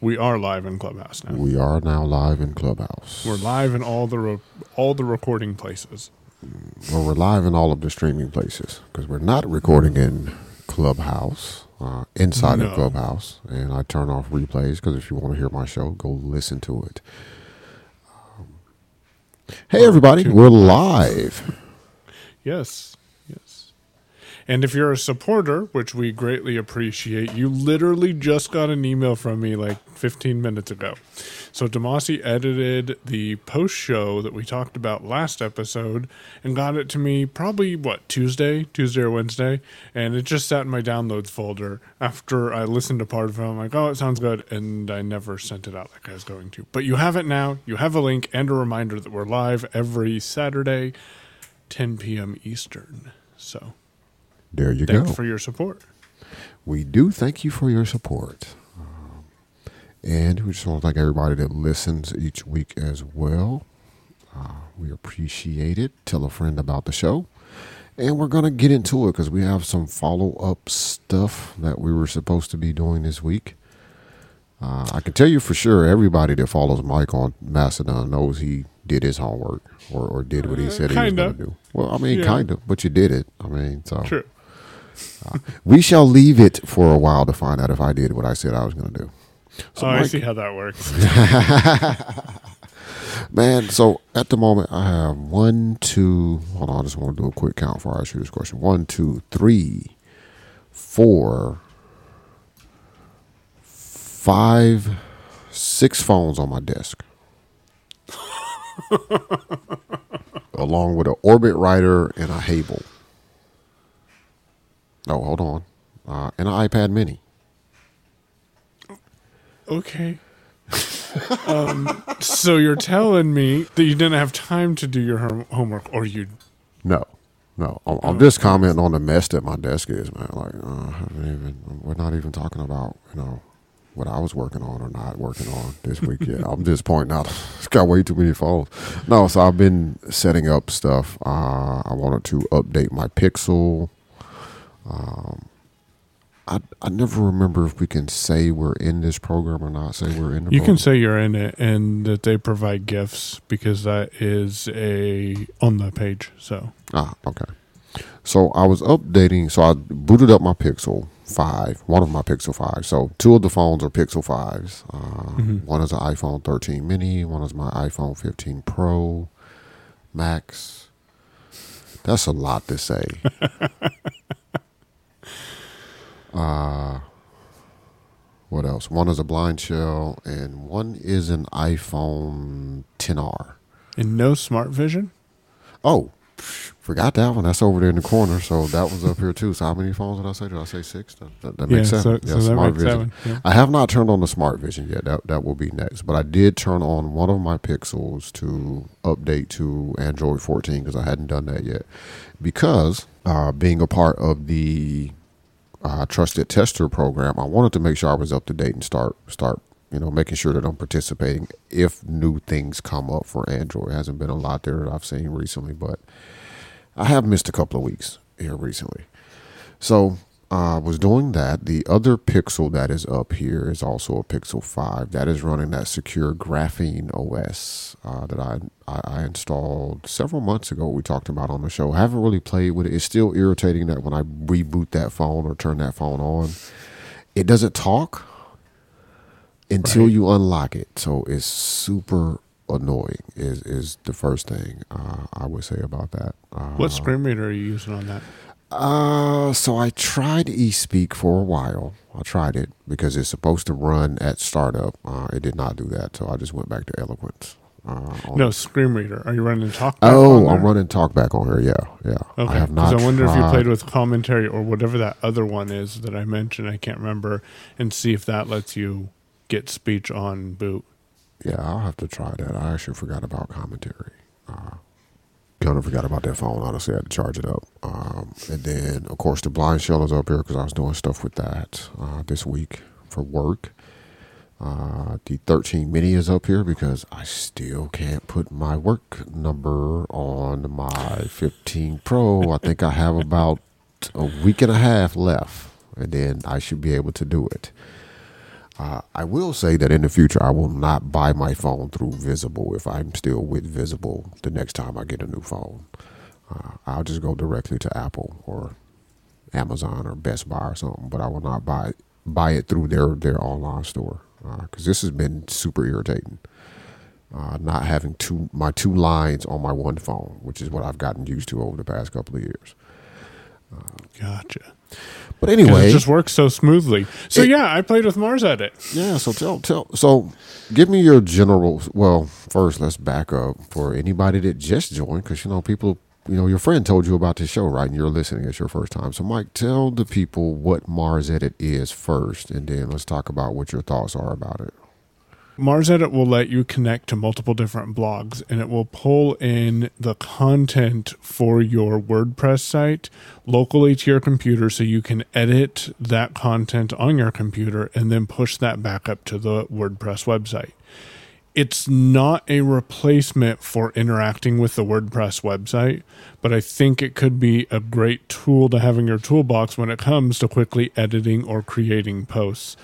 We are live in Clubhouse now. We are now live in Clubhouse. We're live in all the re- all the recording places. Well, we're live in all of the streaming places because we're not recording in Clubhouse, uh, inside No. of Clubhouse. And I turn off replays because if you want to hear my show, go listen to it. Um, hey, everybody, we're live. Yes, yes. And if you're a supporter, which we greatly appreciate, you literally just got an email from me like 15 minutes ago. So Demasi edited the post show that we talked about last episode and got it to me probably what Tuesday, Tuesday or Wednesday, and it just sat in my downloads folder. After I listened to part of it, I'm like, oh, it sounds good, and I never sent it out like I was going to. But you have it now. You have a link and a reminder that we're live every Saturday. 10 p.m. Eastern. So There you thanks go. You for your support. we do thank you for your support. Um, and we just want to thank everybody that listens each week as well. Uh, we appreciate it. Tell a friend about the show. And we're going to get into it because we have some follow up stuff that we were supposed to be doing this week. Uh, I can tell you for sure, everybody that follows Mike on Mastodon knows he did his homework or, or did what he Uh, said he was going to do. Well, I mean, Yeah. kind of, but you did it. I mean, so True. We shall leave it for a while to find out if I did what I said I was going to do. So, oh, I see how that works. man, so at the moment, I have one, two, hold on, I just want to do a quick count before I ask you this question. One, two, three, four, five, six phones on my desk. Along with an Orbit Writer and a Hable. Oh, hold on. Uh, and an iPad Mini. okay. um, so you're telling me that you didn't have time to do your hom- homework, or you? No, no. I'm, I'm just commenting on the mess that my desk is, man. Like, uh, even, we're not even talking about, you know, what I was working on or not working on this week yet. I'm just pointing out, it's got way too many phones. No, so I've been setting up stuff. Uh, I wanted to update my Pixel. Um, I, I never remember if we can say we're in this program or not. Say we're in the You program. can say you're in it, and that they provide gifts because that is a on the page. So Ah, okay. So I was updating. So I booted up my Pixel Five, one of my Pixel Five. So two of the phones are Pixel Fives. Uh, Mhm. One is an iPhone 13 Mini. One is my iPhone 15 Pro Max. That's a lot to say. uh, what else? One is a BlindShell, and one is an iPhone 10R. and no smart vision. Oh, forgot that one. That's over there in the corner. So that one's up here too. So how many phones did I say? Did I say six? That, that, that makes yeah, seven. so, so that makes seven. Yeah. I have not turned on the smart vision yet. That that will be next. But I did turn on one of my pixels to update to Android 14 because I hadn't done that yet. Because uh, being a part of the uh, trusted tester program, I wanted to make sure I was up to date and start start you know making sure that I'm participating if new things come up for Android. hasn't been a lot there that I've seen recently, but I have missed a couple of weeks here recently. So I was doing that. The other Pixel that is up here is also a Pixel 5 that is running that secure GrapheneOS uh, that I, I I installed several months ago. We talked about on the show. I haven't really played with it. It's still irritating that when I reboot that phone or turn that phone on, it doesn't talk until Right. you unlock it. So it's super annoying. Is is the first thing uh, I would say about that. Uh, What screen reader are you using on that? Uh, so I tried eSpeak for a while. I tried it because it's supposed to run at startup. Uh, it did not do that, so I just went back to Eloquence. Uh, No, screen reader. Are you running TalkBack? Oh, on I'm running TalkBack on here. Yeah, yeah. Okay. I have not. I wonder if you played with commentary or whatever that other one is that I mentioned. I can't remember, and see if that lets you get speech on boot. Yeah, I'll have to try that. I actually forgot about commentary. Uh, kind of forgot about that phone. Honestly, I had to charge it up. Um, and then, of course, the BlindShell is up here because I was doing stuff with that uh, this week for work. Uh, the 13 mini is up here because I still can't put my work number on my 15 Pro. I think I have about a week and a half left, and then I should be able to do it. Uh, I will say that in the future, I will not buy my phone through Visible if I'm still with Visible the next time I get a new phone. Uh, I'll just go directly to Apple or Amazon or Best Buy or something, but I will not buy buy it through their their online store because uh, this has been super irritating. Uh, not having two my two lines on my one phone, which is what I've gotten used to over the past couple of years. Gotcha. But anyway, it just works so smoothly. So it, yeah, I played with MarsEdit. Yeah. So tell tell so give me your general. Well, first let's back up for anybody that just joined because you know people. You know, your friend told you about this show, right? And you're listening. It's your first time. So, Mike, tell the people what MarsEdit is first, and then let's talk about what your thoughts are about it. MarsEdit will let you connect to multiple different blogs and it will pull in the content for your WordPress site locally to your computer so you can edit that content on your computer and then push that back up to the WordPress website. It's not a replacement for interacting with the WordPress website, but I think it could be a great tool to have in your toolbox when it comes to quickly editing or creating posts.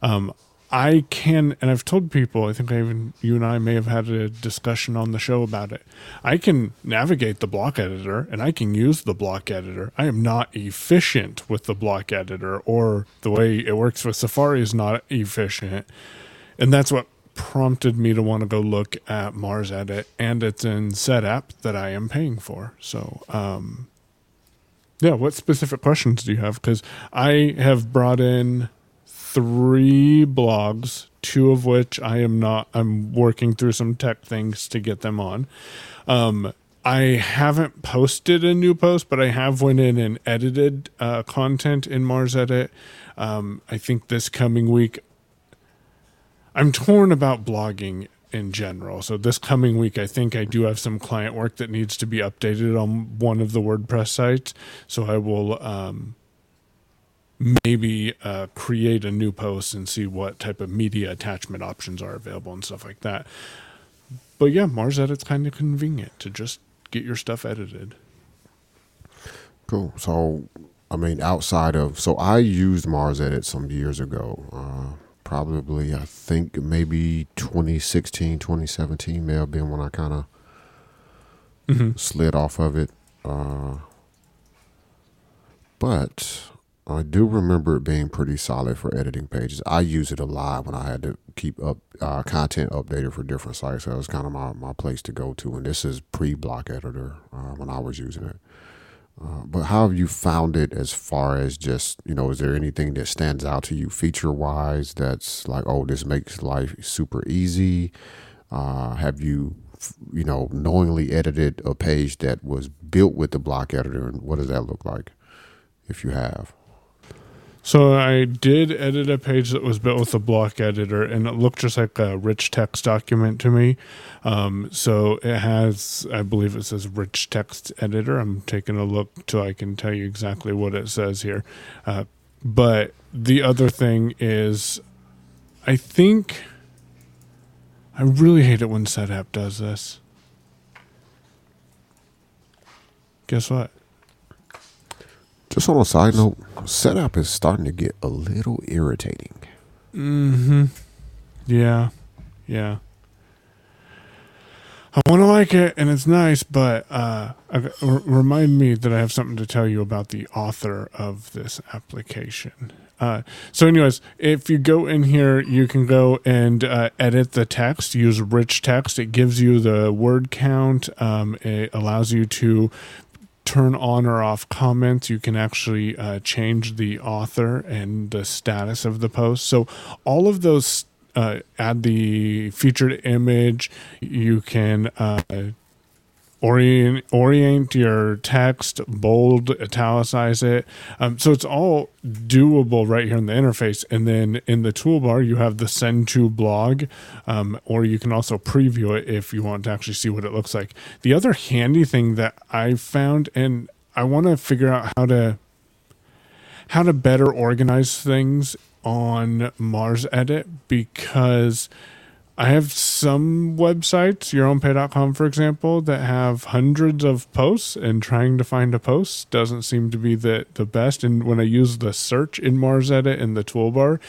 Um, I can, and I've told people, I think I even, you and I may have had a discussion on the show about it. I can navigate the block editor and I can use the block editor. I am not efficient with the block editor, or the way it works with Safari is not efficient. And that's what prompted me to want to go look at MarsEdit, and it's in Setapp that I am paying for. So, um, yeah, what specific questions do you have? Because I have brought in three blogs, two of which I am not. I'm working through some tech things to get them on. Um, I haven't posted a new post, but I have went in and edited uh, content in MarsEdit. Um, I think this coming week, I'm torn about blogging in general. So this coming week, I think I do have some client work that needs to be updated on one of the WordPress sites. So I will um, maybe uh, create a new post and see what type of media attachment options are available and stuff like that. But yeah, MarsEdit's kind of convenient to just get your stuff edited. Cool. So, I mean, outside of, so I used MarsEdit some years ago. Uh, probably, I think maybe 2016, 2017 may have been when I kind of mm-hmm. slid off of it. Uh, but I do remember it being pretty solid for editing pages. I use it a lot when I had to keep up uh, content updated for different sites. It was kind of my, my place to go to. And this is pre block editor uh, when I was using it. Uh, but how have you found it as far as just, you know, is there anything that stands out to you feature wise that's like, oh, this makes life super easy? Uh, have you, you know, knowingly edited a page that was built with the block editor? And what does that look like if you have? So I did edit a page that was built with a block editor, and it looked just like a rich text document to me. Um, so it has, I believe it says rich text editor. I'm taking a look so I can tell you exactly what it says here. Uh, but the other thing is, I think I really hate it when Setapp does this. Guess what? Just on a side note, Setapp is starting to get a little irritating. Mm-hmm. Yeah. Yeah. I want to like it and it's nice, but uh, remind me that I have something to tell you about the author of this application. Uh, so, anyways, if you go in here, you can go and uh, edit the text, use rich text. It gives you the word count. Um, it allows you to turn on or off comments. You can actually uh, change the author and the status of the post. So all of those uh, add the featured image. You can uh, orient orient your text, bold, italicize it. Um, so it's all doable right here in the interface. And then in the toolbar, you have the send to blog, um, or you can also preview it if you want to actually see what it looks like. The other handy thing that I found, and I want to figure out how to how to better organize things on MarsEdit because I have some websites, yourownpay.com, for example, that have hundreds of posts, and trying to find a post doesn't seem to be the, the best. And when I use the search in MarsEdit in the toolbar,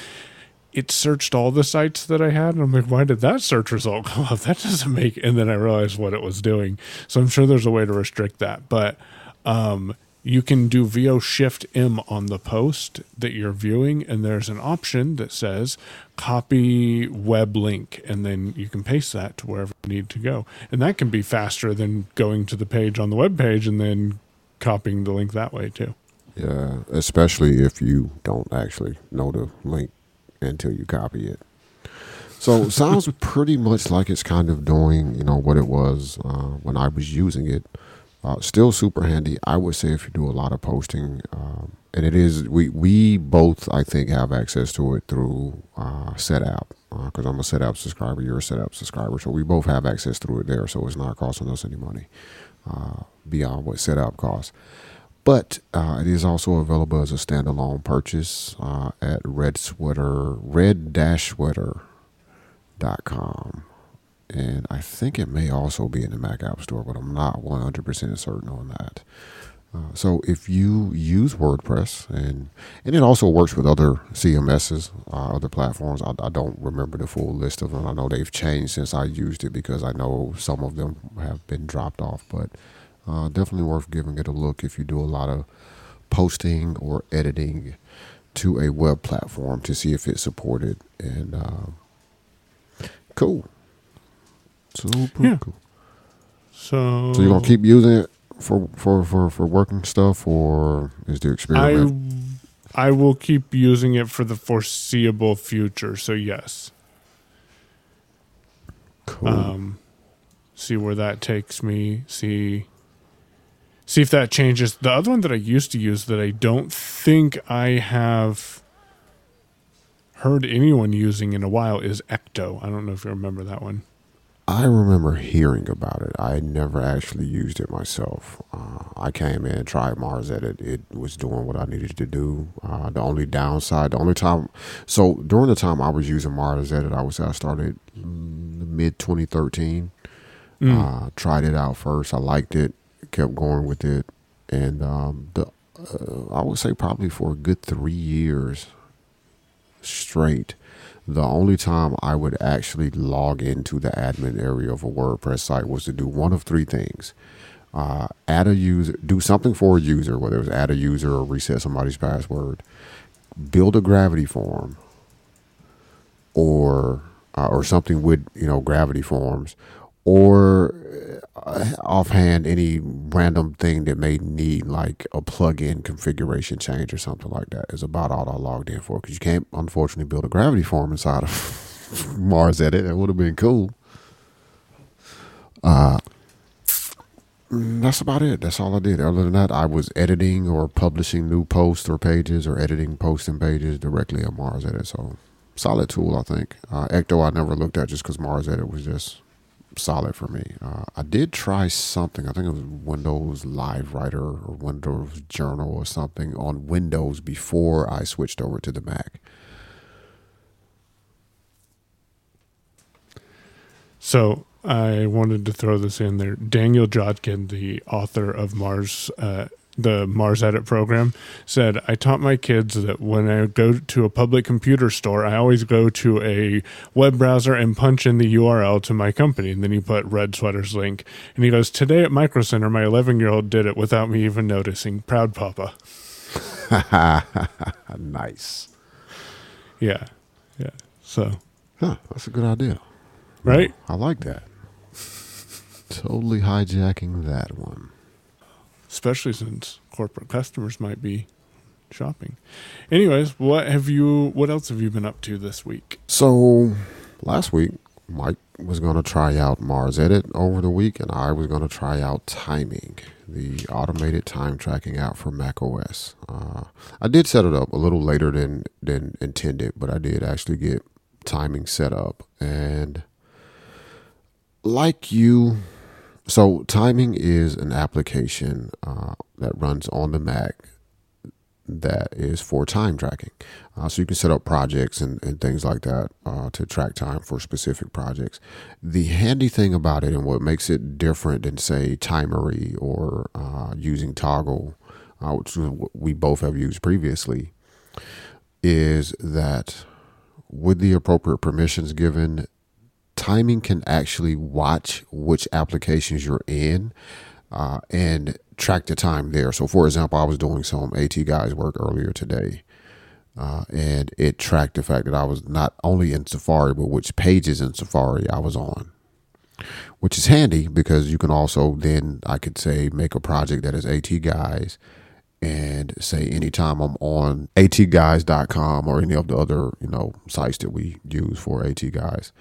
it searched all the sites that I had. And I'm like, why did that search result come up? That doesn't make. And then I realized what it was doing. So I'm sure there's a way to restrict that. But um, you can do VO Shift M on the post that you're viewing, and there's an option that says copy web link, and then you can paste that to wherever you need to go. And that can be faster than going to the page on the web page and then copying the link that way too. Yeah, especially if you don't actually know the link until you copy it. So sounds pretty much like it's kind of doing, you know, what it was uh, when I was using it. Uh, still super handy. I would say if you do a lot of posting, um, and it is we we both I think have access to it through uh, SetApp because uh, I'm a SetApp subscriber. You're a SetApp subscriber, so we both have access through it there. So it's not costing us any money uh, beyond what SetApp costs. But uh, it is also available as a standalone purchase uh, at Red Sweater, red-sweater.com. And I think it may also be in the Mac App Store, but I'm not 100% certain on that. Uh, so if you use WordPress and and it also works with other CMSs, uh, other platforms. I, I, don't remember the full list of them. I know they've changed since I used it because I know some of them have been dropped off. But uh, definitely worth giving it a look if you do a lot of posting or editing to a web platform to see if it's supported. And uh, cool, super yeah. cool. So, so you gonna keep using it for for for for working stuff, or is the experiment? I I will keep using it for the foreseeable future. So yes. Cool. Um, see where that takes me. See see if that changes. The other one that I used to use that I don't think I have heard anyone using in a while is Ecto. I don't know if you remember that one. I remember hearing about it. I never actually used it myself. Uh, I came in, tried MarsEdit. It was doing what I needed to do. Uh, the only downside, the only time, so during the time I was using MarsEdit, I was I started mid 2013. Mm. Uh, tried it out first. I liked it kept going with it, and um, the uh, I would say probably for a good three years straight. The only time I would actually log into the admin area of a WordPress site was to do one of three things: uh, add a user, do something for a user, whether it was add a user or reset somebody's password, build a Gravity form, or uh, or something with you know Gravity forms, or uh, offhand any random thing that may need like a plug-in configuration change or something like that is about all I logged in for because you can't unfortunately build a gravity form inside of MarsEdit. It would have been cool. Uh, that's about it. That's all I did. Other than that, I was editing or publishing new posts or pages or editing posts and pages directly on MarsEdit. So solid tool, I think. Uh, Ecto, I never looked at just because MarsEdit was just solid for me. Uh, I did try something. I think it was Windows Live Writer or Windows Journal or something on Windows before I switched over to the Mac. So I wanted to throw this in there. Daniel Jalkut, the author of Mars uh, the MarsEdit program, said, I taught my kids that when I go to a public computer store, I always go to a web browser and punch in the URL to my company. And then you put Red Sweater's link. And he goes, Today at Micro Center, my 11 year old did it without me even noticing. Proud Papa. nice. Yeah. Yeah. So. Huh, that's a good idea. Right? I like that. totally hijacking that one especially since corporate customers might be shopping. Anyways, what have you? What else have you been up to this week? So last week, Mike was going to try out MarsEdit over the week, and I was going to try out Timing, the automated time tracking app for Mac OS. Uh, I did set it up a little later than than intended, but I did actually get timing set up, and like you so, timing is an application uh, that runs on the Mac that is for time tracking. Uh, so you can set up projects and, and things like that uh, to track time for specific projects. The handy thing about it and what makes it different than, say, Timery or uh, using Toggl, uh, which we both have used previously, is that with the appropriate permissions given, timing can actually watch which applications you're in uh, and track the time there. So, for example, I was doing some AT guys work earlier today, uh, and it tracked the fact that I was not only in Safari, but which pages in Safari I was on, which is handy because you can also then, I could say, make a project that is AT guys and say anytime I'm on atguys.com or any of the other, you know, sites that we use for AT guys,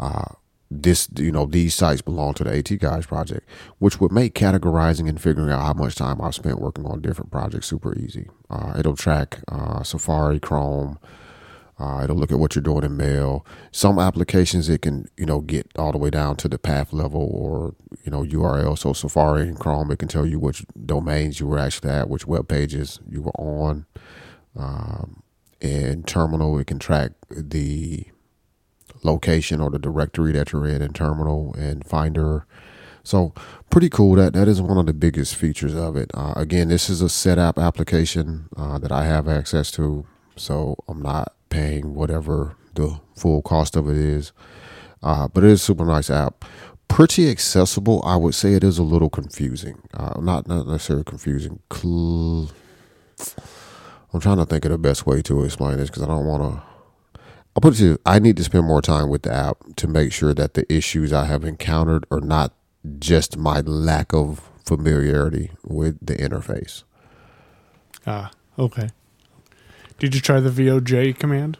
uh, this you know these sites belong to the AT Guys project, which would make categorizing and figuring out how much time I've spent working on different projects super easy. Uh, it'll track uh, Safari, Chrome. Uh, it'll look at what you're doing in Mail. Some applications it can you know get all the way down to the path level or you know URL. So Safari and Chrome it can tell you which domains you were actually at, which web pages you were on. Um, and Terminal it can track the location or the directory that you're in in terminal and finder. So pretty cool. That that is one of the biggest features of it. Uh, again this is a Setapp application uh, that i have access to. So i'm not paying whatever the full cost of it is. Uh, but it is a super nice app. Pretty accessible i would say it is a little confusing. Uh, not not necessarily confusing. Cl- i'm trying to think of the best way to explain this because i don't want to I'll put it to you, I need to spend more time with the app to make sure that the issues I have encountered are not just my lack of familiarity with the interface. Ah, okay. Did you try the VOJ command?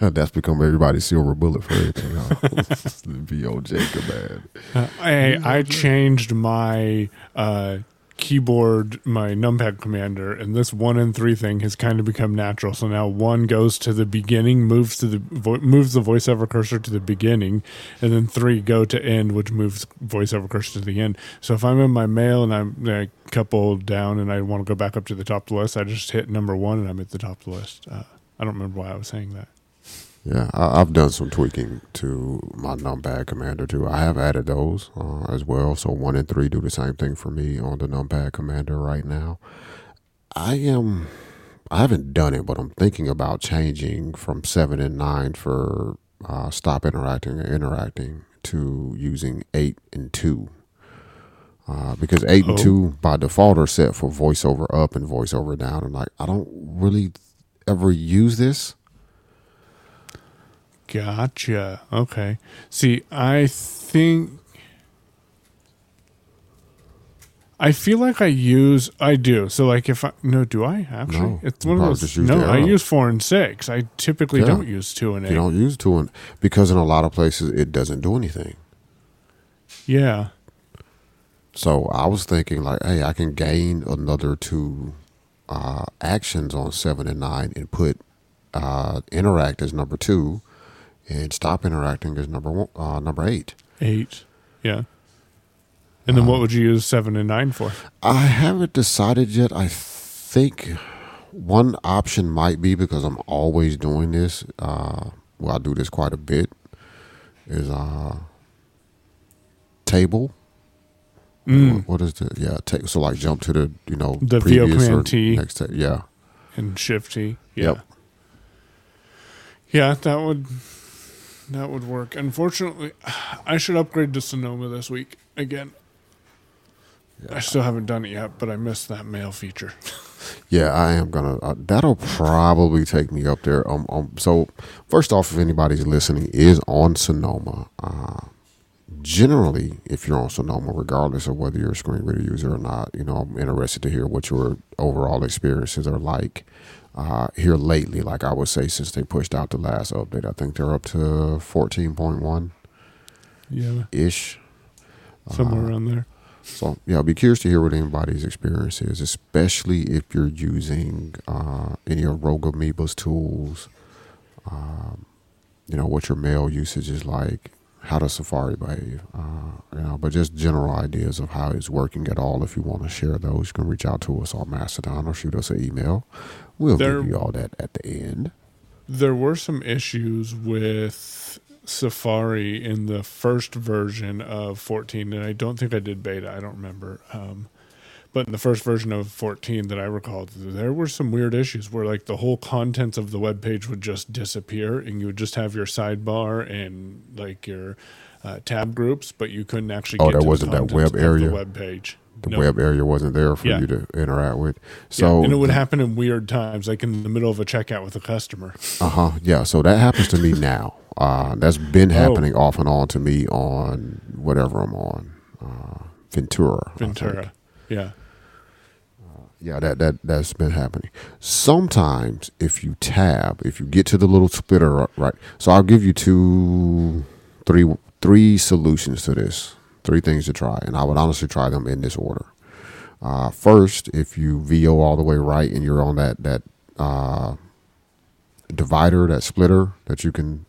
That's become everybody's silver bullet for everything. the VOJ command. Uh, I I changed my uh, keyboard my numpad commander and this one and three thing has kind of become natural. So now one goes to the beginning moves to the vo- moves the voiceover cursor to the beginning and then three go to end which moves voiceover cursor to the end. So if i'm in my mail and i'm a couple down and i want to go back up to the top of the list i just hit number one and i'm at the top of the list. Uh, i don't remember why i was saying that yeah, I, have done some tweaking to my numpad commander too. I have added those uh, as well. So one and three do the same thing for me on the numpad commander right now. I am. I haven't done it, but I'm thinking about changing from seven and nine for uh, stop interacting and interacting to using eight and two. Uh, because eight oh. and two by default are set for voiceover up and voiceover down. And like, I don't really ever use this Gotcha. Okay. See, I think I feel like I use I do. So like if I no, do I actually? No, it's one of those. No, I use four and six. I typically yeah. don't use two and eight. You don't use two and because in a lot of places it doesn't do anything. Yeah. So I was thinking like, hey, I can gain another two uh, actions on seven and nine and put uh, interact as number two and stop interacting is number one, uh, number eight. Eight, yeah. And then um, what would you use seven and nine for? I haven't decided yet. I think one option might be because I'm always doing this. Uh, well, I do this quite a bit. Is uh, table. Mm. What is the yeah? Take, so like jump to the you know the VO command T next to, yeah, and Shift T. Yeah. Yep. Yeah, that would that would work. Unfortunately, I should upgrade to Sonoma this week again. Yeah. I still haven't done it yet, but I missed that mail feature. yeah, I am gonna. Uh, that'll probably take me up there. Um, um, so first off, if anybody's listening is on Sonoma, uh, generally, if you're on Sonoma, regardless of whether you're a screen reader user or not, you know, I'm interested to hear what your overall experiences are like uh, here lately, like I would say, since they pushed out the last update. I think they're up to 14.1 yeah, ish. Somewhere uh, around there. So, yeah, I'll be curious to hear what anybody's experience is, especially if you're using uh, any of Rogue Amoeba's tools. Um, you know, what your mail usage is like, how does Safari behave, uh, you know, but just general ideas of how it's working at all. If you want to share those, you can reach out to us on Mastodon or shoot us an email. We'll there, give you all that at the end. There were some issues with Safari in the first version of 14, and I don't think I did beta. I don't remember. Um, But in the first version of 14 that I recall, there were some weird issues where like the whole contents of the web page would just disappear, and you would just have your sidebar and like your uh, tab groups, but you couldn't actually. Oh, get to wasn't the that web area? The web page. The No. web area wasn't there for Yeah. you to interact with. Yeah, So and it would happen in weird times, like in the middle of a checkout with a customer. Uh huh. Yeah. So that happens to me now. Uh, that's been Oh. happening off and on to me on whatever I'm on. Uh, Ventura. Ventura. Yeah. Yeah, that that that's been happening. Sometimes, if you tab, if you get to the little splitter, right? So I'll give you two, three, three solutions to this. Three things to try, and I would honestly try them in this order. Uh, first, if you VO all the way right and you're on that that uh, divider, that splitter that you can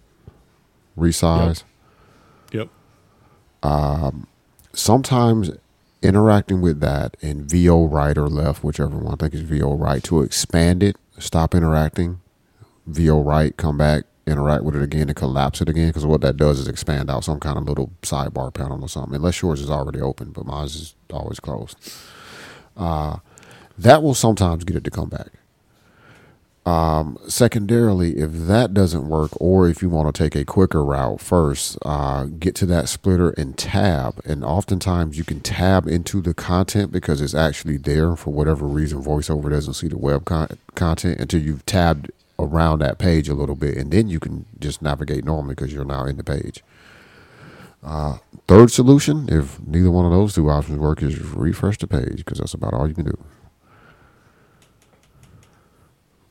resize. Yep. sometimes interacting with that in VO right or left, whichever one I think is VO right, to expand it, stop interacting, VO right, come back, interact with it again, and collapse it again. Because what that does is expand out some kind of little sidebar panel or something. Unless yours is already open, but mine is always closed. Uh, that will sometimes get it to come back. Um, secondarily, if that doesn't work, or if you want to take a quicker route first, uh, get to that splitter and tab. And oftentimes you can tab into the content because it's actually there for whatever reason. VoiceOver doesn't see the web con- content until you've tabbed around that page a little bit, and then you can just navigate normally because you're now in the page. Uh, third solution, if neither one of those two options work, is refresh the page because that's about all you can do.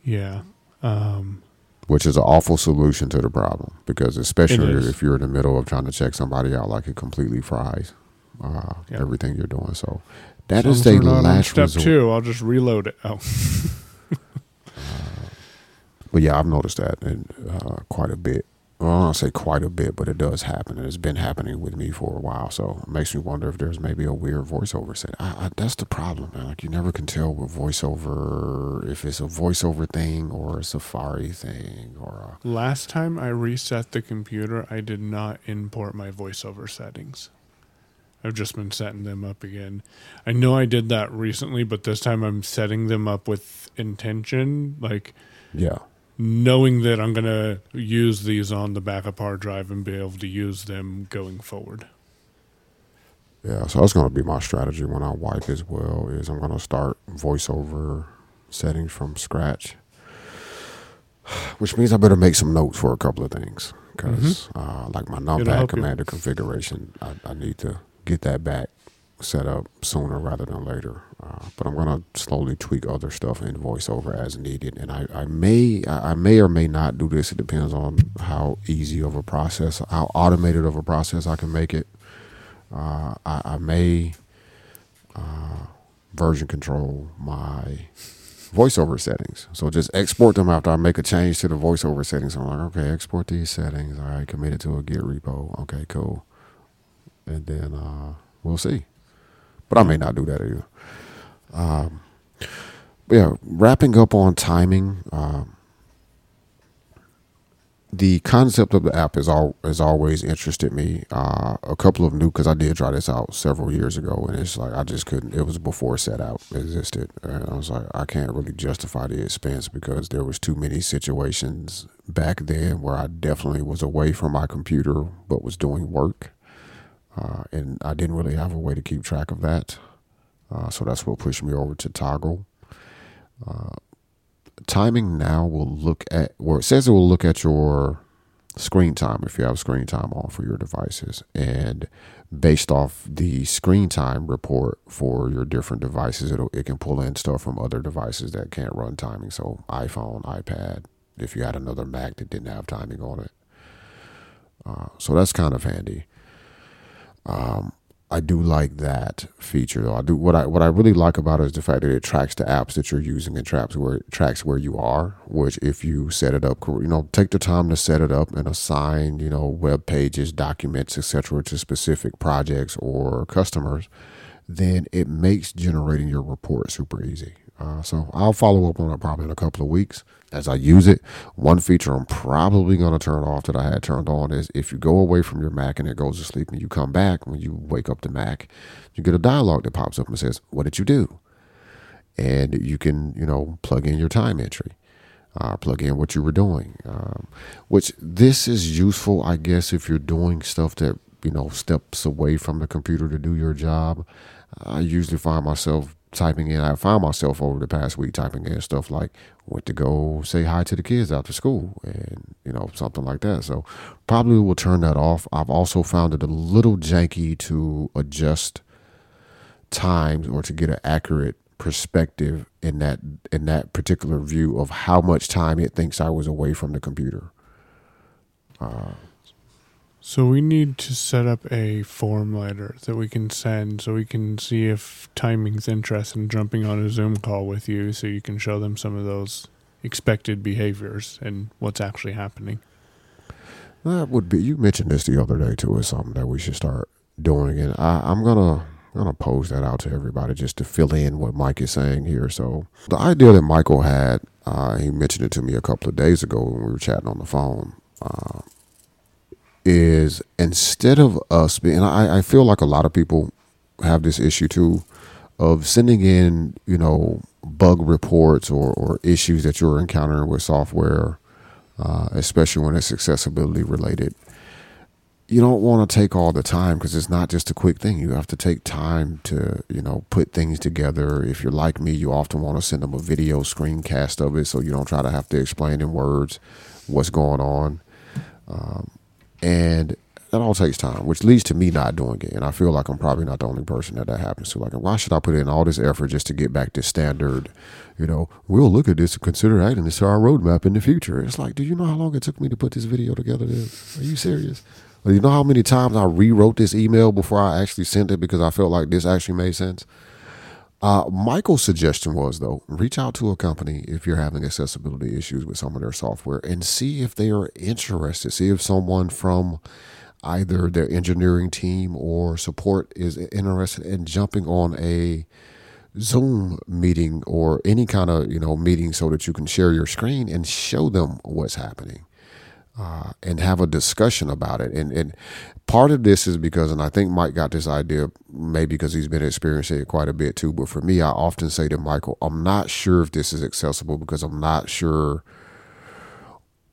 Yeah. Um, which is an awful solution to the problem because especially if you're in the middle of trying to check somebody out like it completely fries uh, Yeah. everything you're doing so that as is long as the we're not on last step resort two. I'll just reload it. Oh, but yeah i've noticed that and uh, quite a bit well, I don't say quite a bit, but it does happen, and it's been happening with me for a while. So it makes me wonder if there's maybe a weird voiceover set. I, I, that's the problem, man. Like you never can tell with voiceover if it's a voiceover thing or a Safari thing or a last time I reset the computer, I did not import my voiceover settings. I've just been setting them up again. I know I did that recently, but this time I'm setting them up with intention, like yeah. Knowing that I'm going to use these on the backup hard drive and be able to use them going forward. Yeah, so that's going to be my strategy when I wipe as well. Is I'm going to start voiceover settings from scratch, which means I better make some notes for a couple of things because, uh, like my numpad you. commander configuration, I, I need to get that back set up sooner rather than later. Uh, but I'm to slowly tweak other stuff in voiceover as needed, and I, I may I I may or may not do this. It depends on how easy of a process, how automated of a process I can make it. Uh, I, I may uh, version control my voiceover settings. So just export them after I make a change to the voiceover settings. I'm like, okay, export these settings. All right, commit it to a Git repo. Okay, cool. And then uh, we'll see. But I may not do that either. Um, yeah, wrapping up on timing. Um, the concept of the app is all has always interested me. Uh, a couple of new because I did try this out several years ago, and it's like I just couldn't. It was before Setapp existed, and I was like, I can't really justify the expense because there was too many situations back then where I definitely was away from my computer but was doing work, uh, and I didn't really have a way to keep track of that. Uh, so that's what pushed me over to Toggl timing now will look at well it says it will look at your screen time if you have screen time on for your devices. And based off the screen time report for your different devices it'll, it can pull in stuff from other devices that can't run timing. So iphone ipad if you had another mac that didn't have timing on it. Uh, so that's kind of handy. Um, I do like that feature though. I do what I what I really like about it is the fact that it tracks the apps that you're using and tracks where it tracks where you are. Which if you set it up, you know, take the time to set it up and assign you know web pages, documents, etc. to specific projects or customers, then it makes generating your report super easy. Uh, so I'll follow up on it probably in a couple of weeks as I use it. One feature I'm probably going to turn off that I had turned on is if you go away from your Mac and it goes to sleep and you come back, when you wake up the Mac, you get a dialog that pops up and says, What did you do? and you can you know plug in your time entry uh, plug in what you were doing um, which this is useful i guess if you're doing stuff that you know steps away from the computer to do your job i usually find myself typing in i found myself over the past week typing in stuff like went to go say hi to the kids after school and you know something like that so probably will turn that off i've also found it a little janky to adjust times or to get an accurate perspective in that in that particular view of how much time it thinks I was away from the computer. Uh, so we need to set up a form letter that we can send so we can see if timing's interested in jumping on a Zoom call with you so you can show them some of those expected behaviors and what's actually happening. That would be you mentioned this the other day too is something that we should start doing and I, I'm gonna I'm to pose that out to everybody just to fill in what Mike is saying here. So, the idea that Michael had, uh, he mentioned it to me a couple of days ago when we were chatting on the phone, uh, is instead of us being, I, I feel like a lot of people have this issue too of sending in, you know, bug reports or, or issues that you're encountering with software, uh, especially when it's accessibility related you don't want to take all the time because it's not just a quick thing. You have to take time to, you know, put things together. If you're like me, you often want to send them a video screencast of it so you don't try to have to explain in words what's going on. Um, and that all takes time, which leads to me not doing it. And I feel like I'm probably not the only person that that happens to. Like, why should I put in all this effort just to get back to standard? You know, we'll look at this and consider adding this to our roadmap in the future. It's like, do you know how long it took me to put this video together? Are you serious? You know how many times I rewrote this email before I actually sent it because I felt like this actually made sense? Uh, Michael's suggestion was, though, reach out to a company if you're having accessibility issues with some of their software and see if they are interested. See if someone from either their engineering team or support is interested in jumping on a Zoom meeting or any kind of you know meeting so that you can share your screen and show them what's happening uh, and have a discussion about it. And, and part of this is because, and I think Mike got this idea maybe because he's been experiencing it quite a bit too. But for me, I often say to Michael, I'm not sure if this is accessible because I'm not sure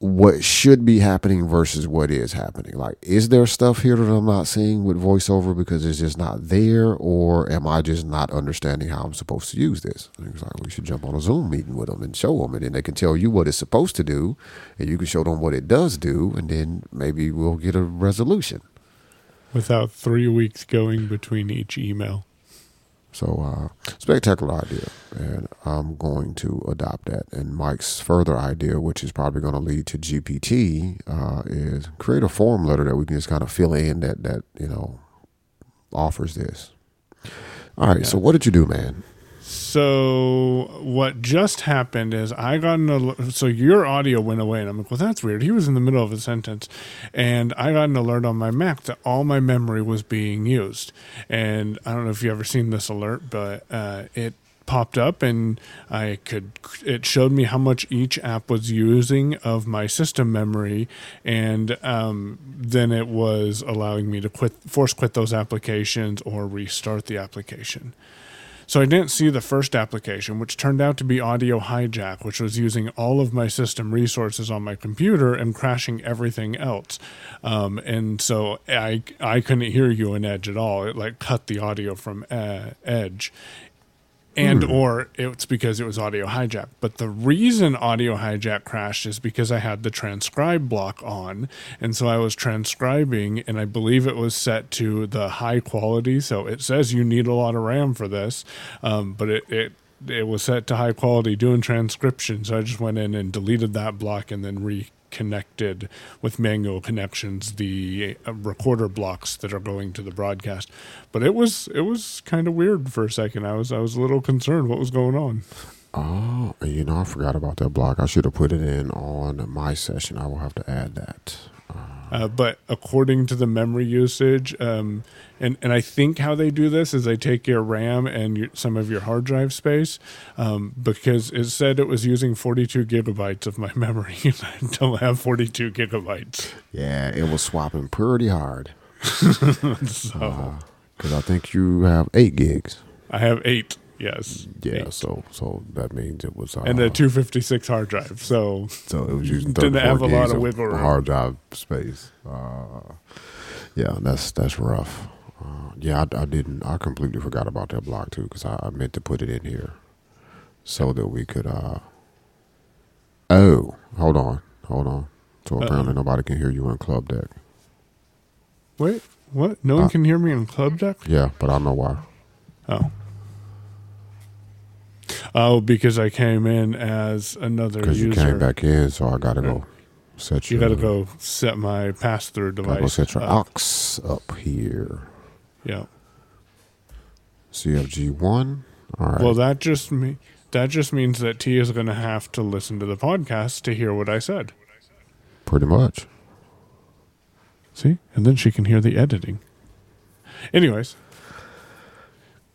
what should be happening versus what is happening. Like, is there stuff here that I'm not seeing with voiceover because it's just not there, or am I just not understanding how I'm supposed to use this? And he was like, we should jump on a Zoom meeting with them and show them, and then they can tell you what it's supposed to do, and you can show them what it does do, and then maybe we'll get a resolution. Without three weeks going between each email. So, uh, spectacular idea. And I'm going to adopt that. And Mike's further idea, which is probably going to lead to GPT, uh, is create a form letter that we can just kind of fill in that, that you know, offers this. All right. Yeah. So, what did you do, man? So what just happened is I got an alert. So your audio went away, and I'm like, well, that's weird. He was in the middle of a sentence, and I got an alert on my Mac that all my memory was being used. And I don't know if you ever seen this alert, but uh, it popped up and I could it showed me how much each app was using of my system memory and um, then it was allowing me to quit force quit those applications or restart the application. So I didn't see the first application, which turned out to be Audio Hijack, which was using all of my system resources on my computer and crashing everything else. Um, and so I I couldn't hear you in Edge at all. It like cut the audio from uh, Edge and hmm. or it's because it was audio hijack. But the reason audio hijack crashed is because i had the transcribe block on. And so i was transcribing and i believe it was set to the high quality. So it says you need a lot of ram for this um, but it, it it was set to high quality doing transcription. So i just went in and deleted that block and then re connected with manual connections the uh, recorder blocks that are going to the broadcast. But it was it was kind of weird for a second. I was I was a little concerned what was going on. Oh, you know, I forgot about that block. I should have put it in on my session. I will have to add that. Uh, but according to the memory usage, um, and and I think how they do this is they take your RAM and your, some of your hard drive space, um, because it said it was using 42 gigabytes of my memory, and I don't have 42 gigabytes. Yeah, it was swapping pretty hard. so, because uh, I think you have eight gigs. I have eight. Yes. Yeah, Eight. so so that means it was uh, and a 256 hard drive. So so it was using didn't 34 have a lot of wiggle room. hard drive space. Uh, yeah, that's that's rough. Uh, yeah, I, I didn't. I completely forgot about that block too because I, I meant to put it in here so that we could. uh Oh, hold on, hold on. So apparently nobody can hear you in Clubdeck. wait, what? No one Uh, can hear me in Clubdeck. Yeah, but I don't know why. Oh. Oh, because I came in as another Because user. you came back in, so I gotta go set You your. got to go set my pass through Gotta device. go set your up. aux up here. Yeah. CFG one. All right. Well, that just me. That just means that T is going to have to listen to the podcast to hear what I said. Pretty much. See, and then she can hear the editing. Anyways,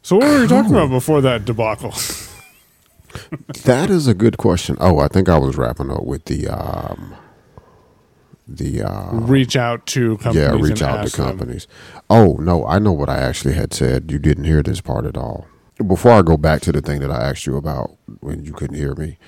so what were we talking about before that debacle? That is a good question. Oh, I think I was wrapping up with the um the uh reach out to companies. yeah, reach and out to ask them. companies. Oh, no, I know what I actually had said. You didn't hear this part at all. Before I go back to the thing that I asked you about when you couldn't hear me,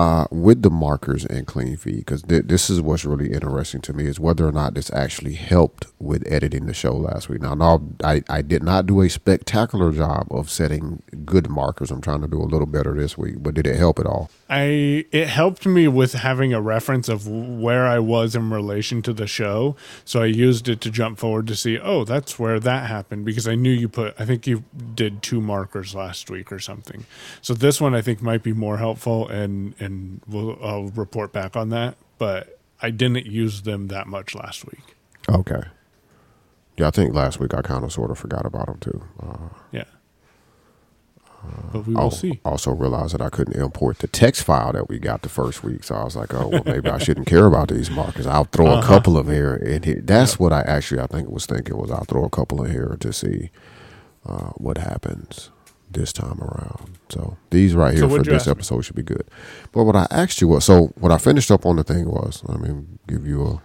uh, with the markers and clean feed, because th- this is what's really interesting to me is whether or not this actually helped with editing the show last week. Now, no, I, I did not do a spectacular job of setting good markers. I'm trying to do a little better this week, but did it help at all? I it helped me with having a reference of where I was in relation to the show, so I used it to jump forward to see. Oh, that's where that happened because I knew you put. I think you did two markers last week or something. So this one I think might be more helpful, and and we'll I'll report back on that. But I didn't use them that much last week. Okay. Yeah, I think last week I kind of sort of forgot about them too. Uh, Yeah. But we will I'll see. Also realized that I couldn't import the text file that we got the first week, so I was like, "Oh, well, maybe I shouldn't care about these markers. I'll throw a Uh-huh. couple of here and here." That's what I actually, I think, was thinking was I'll throw a couple in here to see uh, what happens this time around. So these right So here for this ask me? episode should be good. But what I asked you was, so what I finished up on the thing was, let me give you a.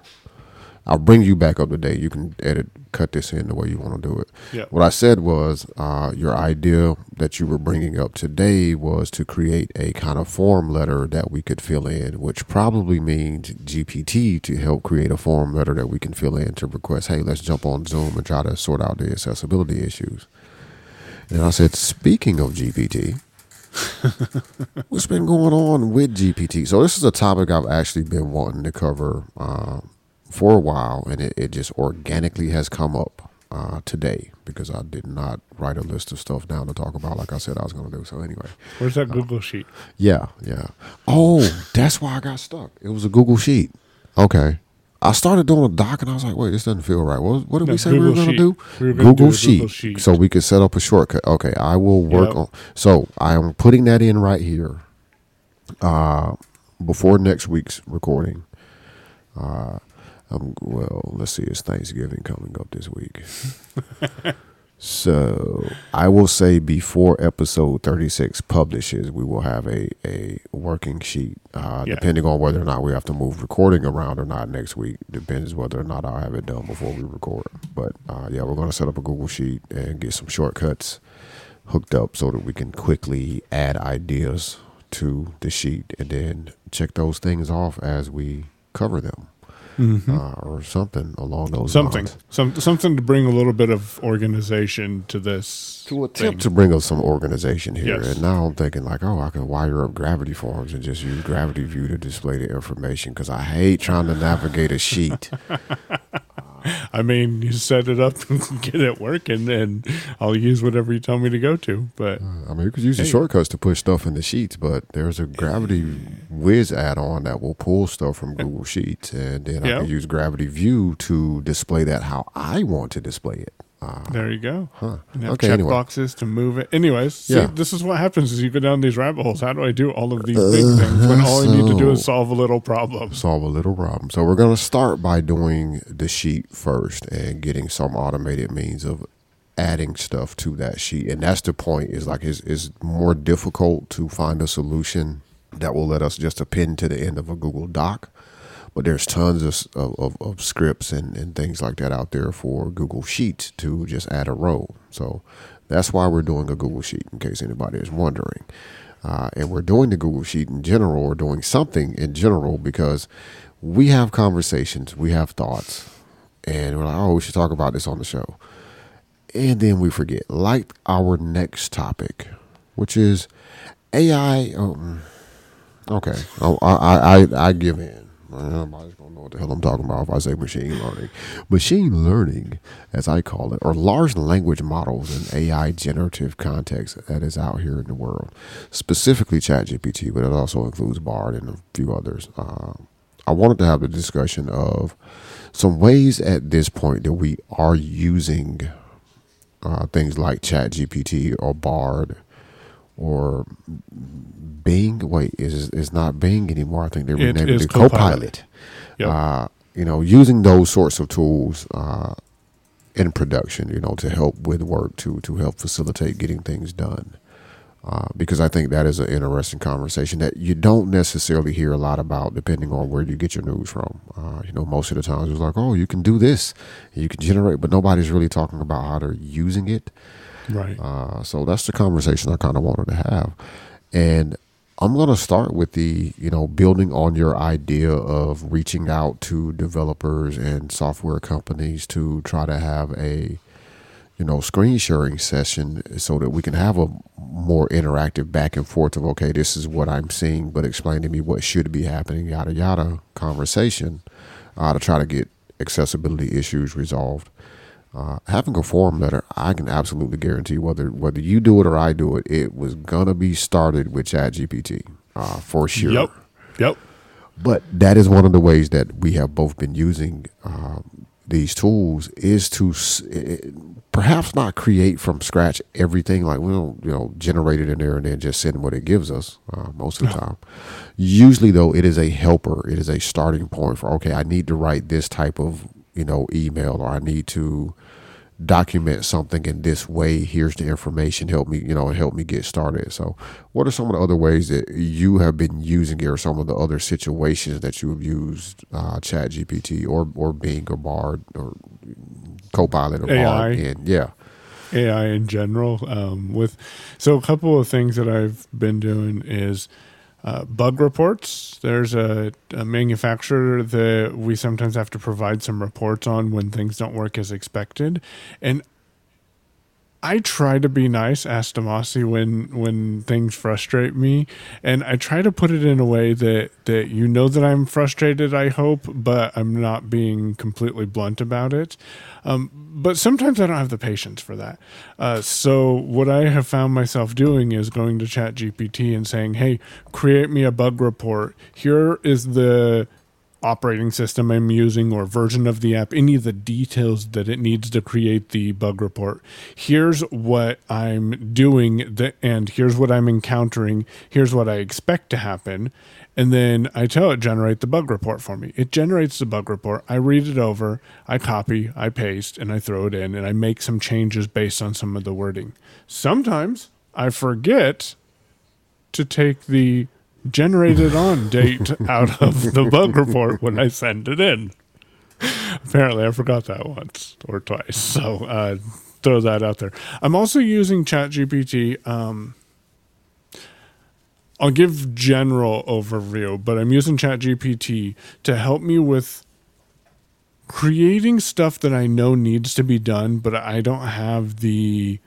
I'll bring you back up to date. You can edit, cut this in the way you want to do it. Yeah. What I said was uh, your idea that you were bringing up today was to create a kind of form letter that we could fill in, which probably means GPT to help create a form letter that we can fill in to request, hey, let's jump on Zoom and try to sort out the accessibility issues. And I said, speaking of GPT, what's been going on with GPT? So this is a topic I've actually been wanting to cover uh, for a while, and it, it just organically has come up uh, today because I did not write a list of stuff down to talk about, like I said I was going to do. So anyway, Where's that Google sheet? yeah, yeah. Oh, that's why I got stuck. It was a Google sheet. Okay. I started doing a doc and I was like, wait, this doesn't feel right. What, what did No, we say we were going to do? We Google, do sheet, Google Sheet. So we could set up a shortcut. Okay, I will work Yep. on. So I am putting that in right here uh, before next week's recording. Uh, um, well, let's see, it's Thanksgiving coming up this week. So I will say before episode 36 publishes, we will have a, a working sheet. Uh, Yeah. Depending on whether or not we have to move recording around or not next week, depends whether or not I'll have it done before we record. But uh, yeah, we're going to set up a Google sheet and get some shortcuts hooked up so that we can quickly add ideas to the sheet and then check those things off as we cover them uh, or something along those Something, lines. some something to bring a little bit of organization to this. To attempt to bring us some organization here. Yes. And now I'm thinking like, oh, I can wire up Gravity Forms and just use Gravity View to display the information because I hate trying to navigate a sheet. Uh, I mean, you set it up and get it working, and I'll use whatever you tell me to go to. But uh, I mean, you could use the shortcuts to push stuff in the sheets, but there's a Gravity Whiz add-on that will pull stuff from Google Sheets, and then I can use Gravity View to display that how I want to display it. Uh, there you go. huh. And have Okay. check Anyway, boxes to move it. Anyways, see, Yeah. this is what happens is you go down these rabbit holes. How do I do all of these big things when all I need to do is solve a little problem? solve a little problem. So we're going to start by doing the sheet first and getting some automated means of adding stuff to that sheet. And that's the point is like it's, it's more difficult to find a solution that will let us just append to the end of a Google Doc. But there's tons of, of, of scripts and, and things like that out there for Google Sheets to just add a row. So that's why we're doing a Google Sheet, in case anybody is wondering. Uh, and we're doing the Google Sheet in general, or doing something in general, because we have conversations, we have thoughts, and we're like, oh, we should talk about this on the show. And then we forget, like our next topic, which is AI. Um, okay, oh, I, I, I give in. Nobody's gonna know what the hell I'm talking about if I say machine learning. Machine learning, as I call it, or large language models in AI generative context that is out here in the world. Specifically ChatGPT, but it also includes Bard and a few others. Uh, I wanted to have the discussion of some ways at this point that we are using uh, things like ChatGPT or Bard or Bing. Wait, is is not Bing anymore? I think they renamed it, it Copilot. Copilot. Yep. Uh, you know, using those sorts of tools uh, in production, you know, to help with work, to to help facilitate getting things done. Uh, because I think that is an interesting conversation that you don't necessarily hear a lot about, depending on where you get your news from. Uh, you know, most of the times it's like, oh, you can do this, you can generate, but nobody's really talking about how they're using it. Right. Uh, so that's the conversation I kind of wanted to have. And I'm going to start with the, you know, building on your idea of reaching out to developers and software companies to try to have a, you know, screen sharing session so that we can have a more interactive back and forth of, okay, this is what I'm seeing, but explain to me what should be happening, yada, yada conversation uh, to try to get accessibility issues resolved. Uh, having a form letter, I can absolutely guarantee whether whether you do it or I do it, it was gonna be started with ChatGPT uh, for sure. Yep. Yep. But that is one of the ways that we have both been using uh, these tools is to perhaps not create from scratch everything. Like we don't, you know, generate it in there and then just send what it gives us uh, most of the time. Usually, though, it is a helper. It is a starting point for okay, I need to write this type of you know email or I need to document something in this way. Here's the information. Help me, you know, help me get started. So, what are some of the other ways that you have been using it, or some of the other situations that you have used uh, Chat GPT or or Bing or Bard or Copilot or AI. Bard? And yeah. AI in general. Um, with so a couple of things that I've been doing is uh, bug reports. There's a, a, manufacturer that we sometimes have to provide some reports on when things don't work as expected, and I try to be nice, ask Damashe, when when things frustrate me, and I try to put it in a way that that you know that I'm frustrated. I hope, but I'm not being completely blunt about it. Um, but sometimes I don't have the patience for that. Uh, so what I have found myself doing is going to Chat GPT and saying, "Hey, create me a bug report. Here is the operating system I'm using or version of the app, any of the details that it needs to create the bug report. Here's what I'm doing, and here's what I'm encountering. Here's what I expect to happen. And then I tell it generate the bug report for me. It generates the bug report. I read it over, I copy, I paste, and I throw it in, and I make some changes based on some of the wording. Sometimes I forget to take the generated on date out of the bug report when I send it in. Apparently, I forgot that once or twice. So, uh, throw that out there. I'm also using ChatGPT. Um, I'll give general overview, but I'm using ChatGPT to help me with creating stuff that I know needs to be done, but I don't have the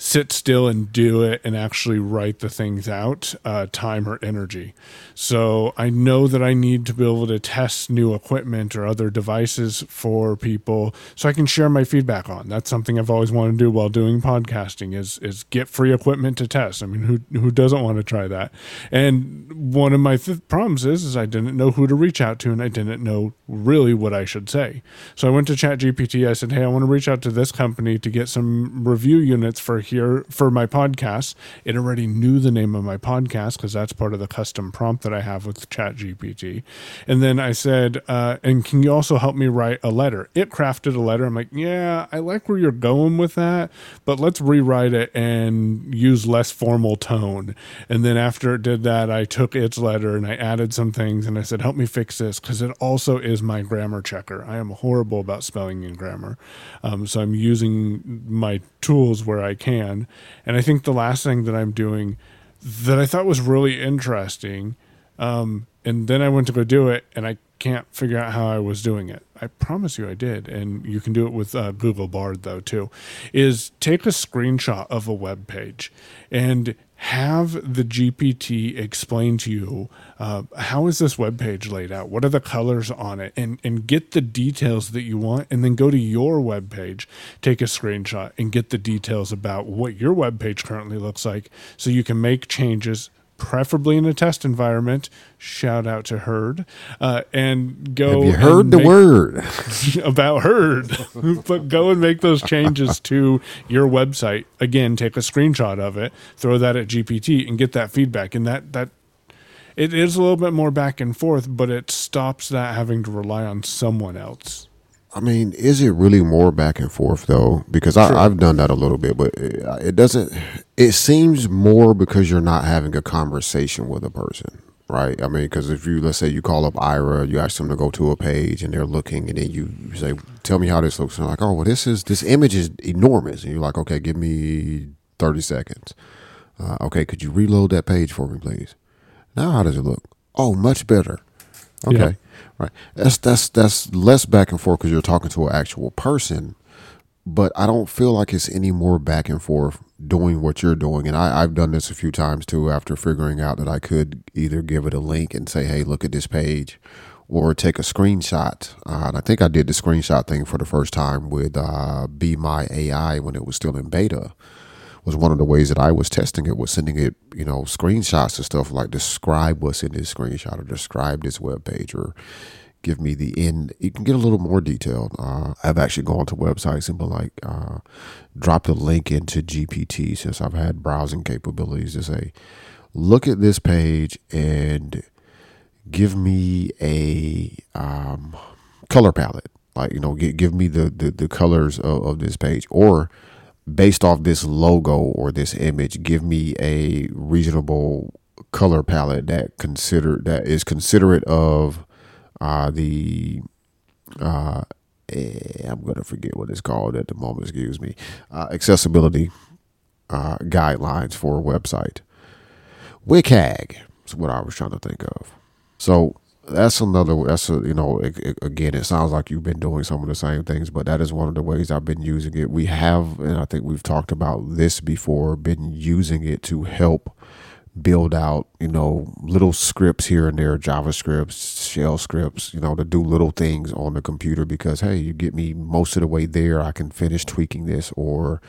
sit still and do it and actually write the things out uh, time or energy. So i know that i need to be able to test new equipment or other devices for people so i can share my feedback on. That's something i've always wanted to do while doing podcasting is is get free equipment to test. I mean who who doesn't want to try that? And one of my th- problems is is i didn't know who to reach out to and i didn't know really what i should say. So i went to chat gpt i said hey i want to reach out to this company to get some review units for here for my podcast. It already knew the name of my podcast because that's part of the custom prompt that I have with ChatGPT. And then I said, uh, and can you also help me write a letter? It crafted a letter. I'm like, yeah, I like where you're going with that, but let's rewrite it and use less formal tone. And then after it did that, I took its letter and I added some things and I said, help me fix this because it also is my grammar checker. I am horrible about spelling and grammar. Um, so I'm using my tools where I can. And I think the last thing that I'm doing that I thought was really interesting, um, and then I went to go do it and I can't figure out how I was doing it. I promise you I did. And you can do it with uh, Google Bard though too. Is take a screenshot of a web page and have the GPT explain to you uh, how is this web page laid out? What are the colors on it? And and get the details that you want, and then go to your web page, take a screenshot, and get the details about what your web page currently looks like, so you can make changes preferably in a test environment. Shout out to Herd, uh, and go. Have you heard the word about Herd? but go and make those changes to your website. Again, take a screenshot of it, throw that at GPT, and get that feedback. And that that it is a little bit more back and forth, but it stops that having to rely on someone else. I mean, is it really more back and forth though? Because I, I've done that a little bit, but it, it doesn't. It seems more because you're not having a conversation with a person, right? I mean, because if you let's say you call up Aira, you ask them to go to a page, and they're looking, and then you say, "Tell me how this looks," and they're like, "Oh, well, this is this image is enormous," and you're like, "Okay, give me thirty seconds." Uh, okay, could you reload that page for me, please? Now, how does it look? Oh, much better. Okay. Yeah. Right. That's that's that's less back and forth because you're talking to an actual person, but I don't feel like it's any more back and forth doing what you're doing. And I, I've done this a few times too after figuring out that I could either give it a link and say, "Hey, look at this page," or take a screenshot. Uh, and I think I did the screenshot thing for the first time with uh, Be My AI when it was still in beta was one of the ways that I was testing it was sending it, you know, screenshots and stuff like describe what's in this screenshot or describe this web page or give me the end. You can get a little more detailed. Uh, I've actually gone to websites and been like, uh, dropped a link into GPT since I've had browsing capabilities to say, look at this page and give me a um, color palette. Like, you know, give, give me the, the, the colors of, of this page or based off this logo or this image, give me a reasonable color palette that consider that is considerate of uh, the uh, eh, I'm gonna forget what it's called at the moment. Excuse me. Uh, accessibility uh, guidelines for a website. WCAG is what I was trying to think of. So that's another that's a you know it, it, again it sounds like you've been doing some of the same things but that is one of the ways i've been using it. We have and i think we've talked about this before been using it to help build out you know little scripts here and there javascripts shell scripts you know to do little things on the computer because hey you get me most of the way there i can finish tweaking this or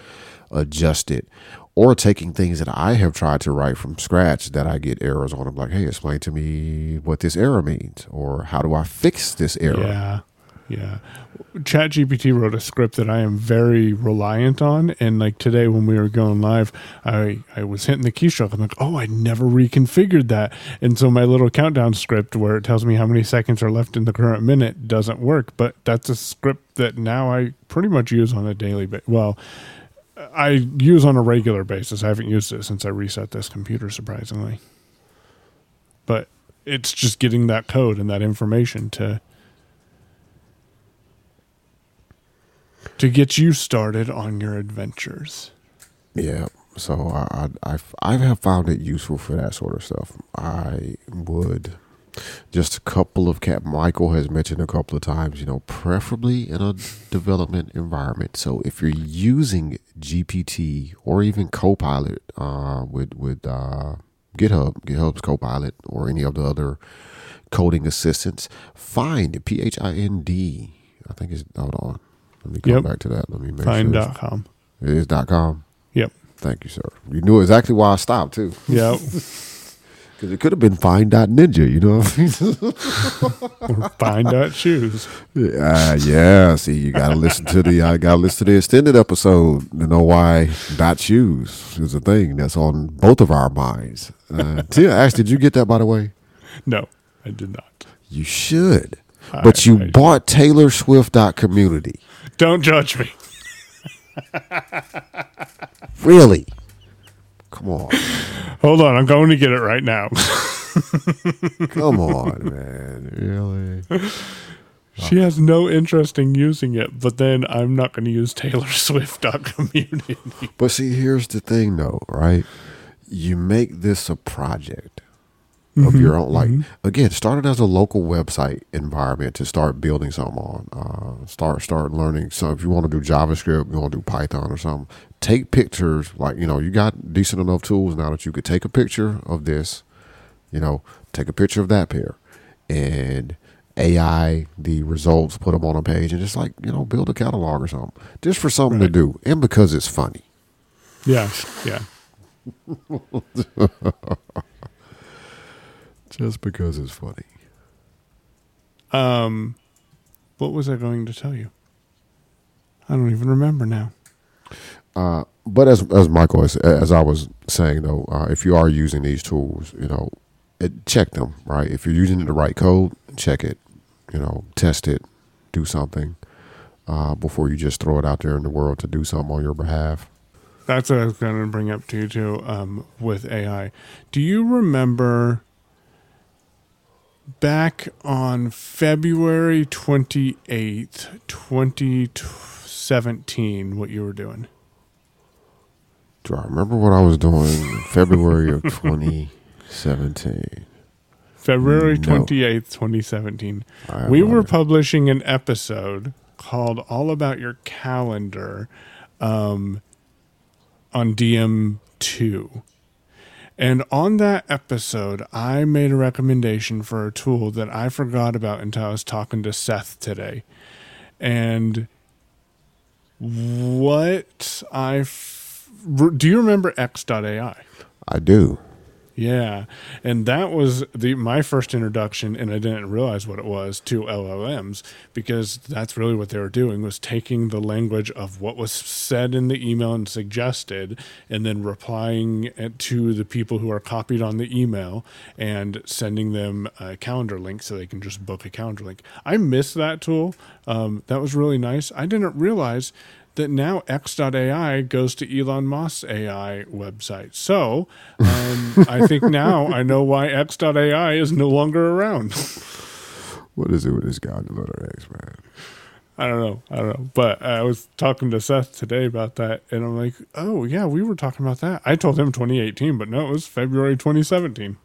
adjust it or taking things that I have tried to write from scratch that I get errors on. I'm like, hey, explain to me what this error means, or how do I fix this error? Yeah, yeah. ChatGPT wrote a script that I am very reliant on, and like today when we were going live, I I was hitting the keystroke. I'm like, oh, I never reconfigured that, and so my little countdown script where it tells me how many seconds are left in the current minute doesn't work. But that's a script that now I pretty much use on a daily basis. Well I use on a regular basis. I haven't used it since I reset this computer, surprisingly. But it's just getting that code and that information to to get you started on your adventures. Yeah. So I I I have found it useful for that sort of stuff. I would just a couple of Cap michael has mentioned a couple of times you know preferably in a development environment. So if you're using gpt or even copilot uh, with with uh, github github's copilot or any of the other coding assistants Phind p-h-i-n-d i think it's hold on. Let me come yep. back to that. Let me make phind.com sure it is dot com? Yep. Thank you sir. You knew exactly why i stopped too. Yep Because it could have been Fine Dot Ninja, you know what I mean? or Find Shoes. Uh, yeah, see, you got to listen to the, I got to listen to the extended episode to know why Dot Shoes is a thing that's on both of our minds. Uh, Tia, Ash, did you get that, by the way? No, I did not. You should. I, but you I, bought Taylor Swift dot community. Don't judge me. really? Come on. Hold on, I'm going to get it right now. Come on, man. Really? She has no interest in using it, but then I'm not going to use Taylor Swift community. But see, here's the thing, though, right? You make this a project mm-hmm, of your own. Like mm-hmm. again, started as a local website environment to start building something on. Uh, start start learning. So if you want to do JavaScript, you want to do Python or something. Take pictures. Like you know, you got decent enough tools now that you could take a picture of this. You know, take a picture of that pair, and AI the results, put them on a page, and just like you know, build a catalog or something, just for something right. to do, and because it's funny. Yeah, yeah. Just because it's funny. Um, what was I going to tell you? I don't even remember now. Uh, but as as Michael as, as I was saying though, uh, if you are using these tools, you know, it, check them right. If you're using the right code, check it. You know, test it, do something uh, before you just throw it out there in the world to do something on your behalf. That's what I was going to bring up to you too um, with AI. Do you remember back on February 28th, 2017, what you were doing. Do I remember what I was doing in February of 2017? February 28th, 2017. We were publishing an episode called All About Your Calendar um, on DM2. And on that episode, I made a recommendation for a tool that I forgot about until I was talking to Seth today. And what I f- do you remember X.AI? I do. Yeah, and that was the my first introduction, and I didn't realize what it was to LLMs because that's really what they were doing was taking the language of what was said in the email and suggested, and then replying to the people who are copied on the email and sending them a calendar link so they can just book a calendar link. I miss that tool. Um, that was really nice. I didn't realize that now X.AI goes to Elon Musk's AI website. So um, I think now I know why X.AI is no longer around. what is it with this guy the letter X, man? I don't know. I don't know. But I was talking to Seth today about that, and I'm like, oh, yeah, we were talking about that. I told him 2018, but no, it was February 2017.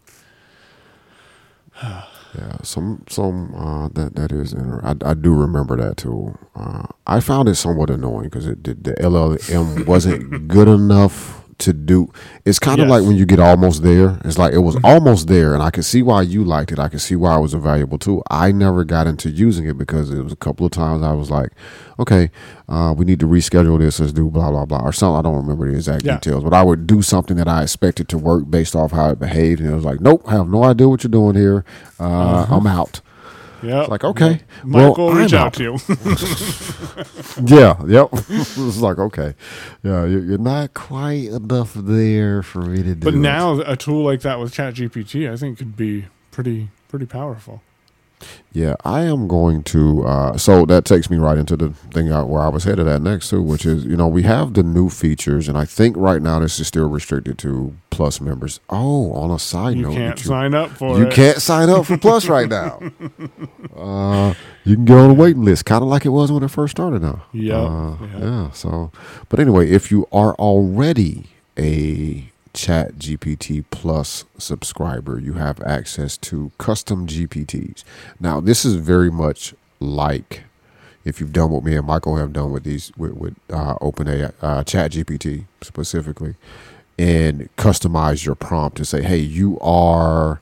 Yeah, some some uh, that that is. I, I do remember that too. Uh, I found it somewhat annoying because the LLM wasn't good enough to do. It's kind of yes. like when you get almost there. It's like it was mm-hmm. almost there, and I can see why you liked it. I can see why it was a valuable tool. I never got into using it because it was a couple of times I was like, okay, uh, we need to reschedule this. Let's do blah blah blah or something. I don't remember the exact yeah. details, but I would do something that I expected to work based off how it behaved, and it was like, nope, I have no idea what you're doing here. Uh, uh-huh. I'm out. Yeah. It's like, okay. Michael, well, reach I'm out to you. yeah. Yep. it's like, okay. Yeah. You're not quite enough there for me to do But now a tool like that with ChatGPT, I think could be pretty, pretty powerful. Yeah, I am going to. Uh, so that takes me right into the thing where I was headed at next too, which is you know we have the new features, and I think right now this is still restricted to Plus members. Oh, on a side you note, can't you can't sign up for you it. can't sign up for Plus right now. Uh, you can go on a waiting list, kind of like it was when it first started. Now, yep. Uh, yeah. Yeah. So, but anyway, if you are already a Chat GPT Plus subscriber, you have access to custom GPTs. Now, this is very much like if you've done what me and Michael have done with these with, with uh, OpenAI uh, Chat GPT specifically, and customize your prompt to say, "Hey, you are."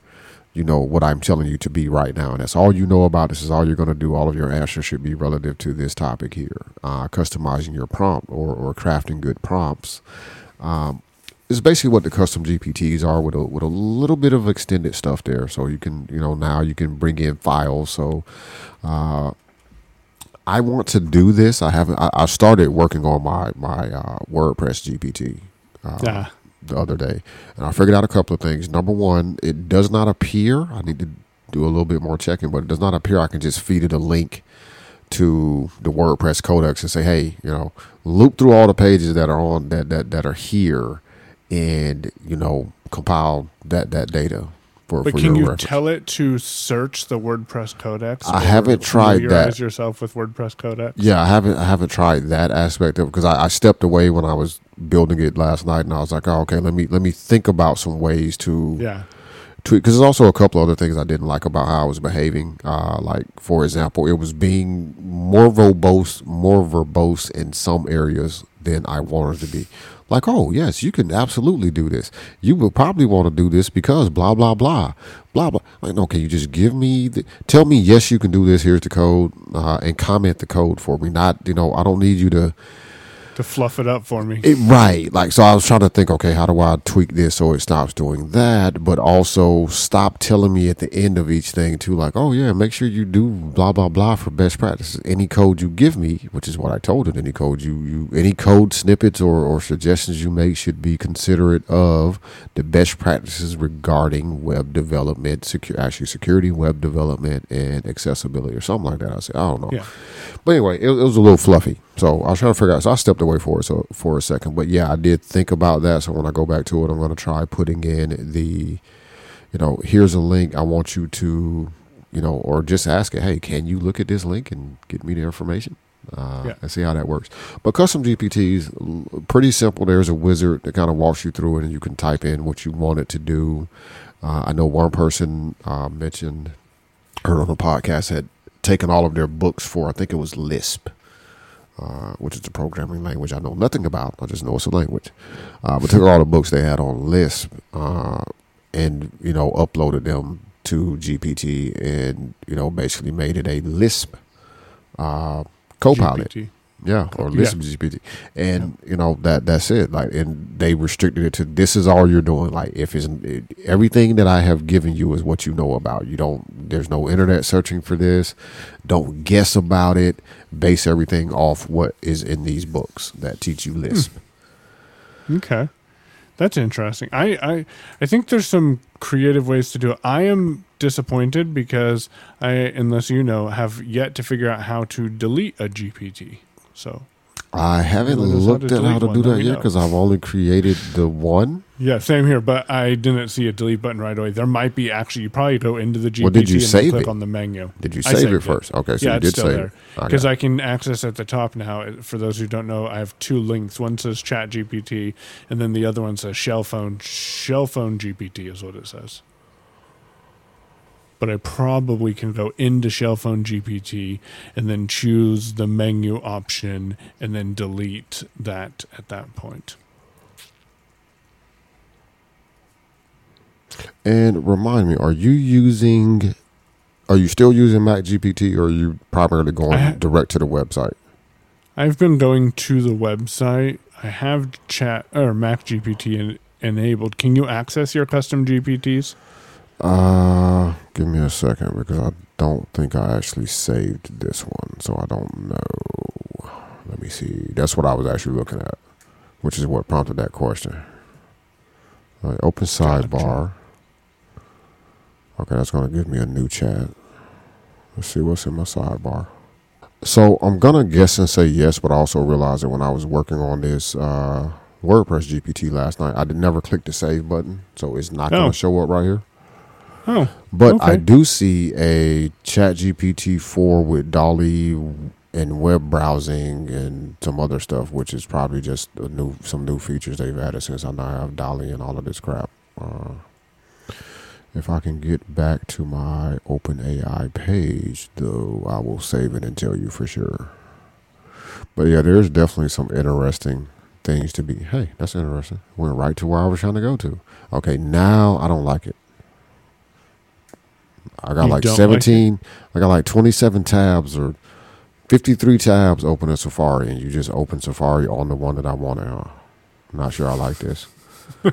You know what I'm telling you to be right now, and that's all you know about. This is all you're going to do. All of your answers should be relative to this topic here. Uh, customizing your prompt or, or crafting good prompts. Um, it's basically what the custom GPTs are with a with a little bit of extended stuff there. So you can you know now you can bring in files. So uh, I want to do this. I haven't. I, I started working on my my uh, WordPress GPT. Uh, Yeah. the other day, and I figured out a couple of things. Number one, it does not appear. I need to do a little bit more checking, but it does not appear I can just feed it a link to the WordPress codex and say, "Hey, you know, loop through all the pages that are on that that that are here, and you know, compile that that data for But for can you reference." tell it to search the WordPress codex? I haven't tried that. yourself with WordPress codex. Yeah, I haven't I haven't tried that aspect of because I, I stepped away when I was building it last night, and I was like, "Oh, okay, let me let me think about some ways to Yeah. because there's also a couple other things I didn't like about how I was behaving. Uh, like for example, it was being more verbose, more verbose in some areas than I wanted to be. Like, oh yes, you can absolutely do this. You will probably want to do this because blah blah blah blah blah. Like, no, can you just give me the tell me yes you can do this. Here's the code uh, and comment the code for me. Not you know I don't need you to To fluff it up for me. it, right. Like, so I was trying to think, okay, how do I tweak this so it stops doing that, but also stop telling me at the end of each thing, too, like, oh, yeah, make sure you do blah, blah, blah for best practices. Any code you give me, which is what I told it, any code you, you any code snippets or, or suggestions you make should be considerate of the best practices regarding web development, secu- actually security, web development, and accessibility or something like that. I said, I don't know. Yeah. But anyway, it, it was a little fluffy. So I was trying to figure out. So I stepped away for it so for a second. But yeah, I did think about that. So when I go back to it, I'm going to try putting in the, you know, here's a link. I want you to, you know, or just ask it. Hey, can you look at this link and get me the information? Uh, Yeah. and see how that works. But custom GPTs, pretty simple. There's a wizard that kind of walks you through it, and you can type in what you want it to do. Uh, I know one person uh, mentioned, heard on a podcast, had taken all of their books for, I think it was Lisp, uh, which is a programming language I know nothing about. I just know it's a language. Uh, but took all the books they had on Lisp uh, and, you know, uploaded them to GPT and, you know, basically made it a Lisp uh, Copilot. GPT. Yeah, or Yeah. GPT, and you know that that's it. Like, and they restricted it to this is all you're doing. Like, if it's it, everything that I have given you is what you know about. You don't. There's no internet searching for this. Don't guess about it. Base everything off what is in these books that teach you Lisp. Hmm. Okay. That's interesting. I, I I think there's some creative ways to do it. I am disappointed because I, unless you know, have yet to figure out how to delete a GPT. So I haven't looked at how to one, do that yet because I've only created the one. yeah, same here. But I didn't see a delete button right away. There might be actually. You probably go into the GPT Well, did you and save click it? on the menu. Did you save it it. first? Okay, so yeah, you did still save there it. Okay. because I can access at the top now. For those who don't know, I have two links. One says Chat GPT, and then the other one says Shell Phone. Shell Phone GPT is what it says. But I probably can go into Shell Phone GPT and then choose the menu option and then delete that at that point. And remind me, are you using? Are you still using Mac GPT, or are you primarily going ha- direct to the website? I've been going to the website. I have chat or Mac GPT en- enabled. Can you access your custom GPTs? Uh, give me a second because I don't think I actually saved this one, so I don't know. Let me see. That's what I was actually looking at, which is what prompted that question. Right, open sidebar. Okay, that's going to give me a new chat. Let's see what's in my sidebar. So I'm gonna guess and say yes, but I also realized that when I was working on this uh, WordPress GPT last night, I did never click the save button, so it's not Oh. going to show up right here. Oh, But I do see a Chat GPT 4 with DALL-E and web browsing and some other stuff, which is probably just a new some new features they've added since I now have DALL-E and all of this crap. Uh, if I can get back to my OpenAI page, though, I will save it and tell you for sure. But yeah, there's definitely some interesting things to be. Hey, that's interesting. Went right to where I was trying to go to. Okay, now I don't like it. I got You like don't like 17, I got like 27 tabs or 53 tabs open in Safari, and you just open Safari on the one that I want to. I'm not sure I like this. uh,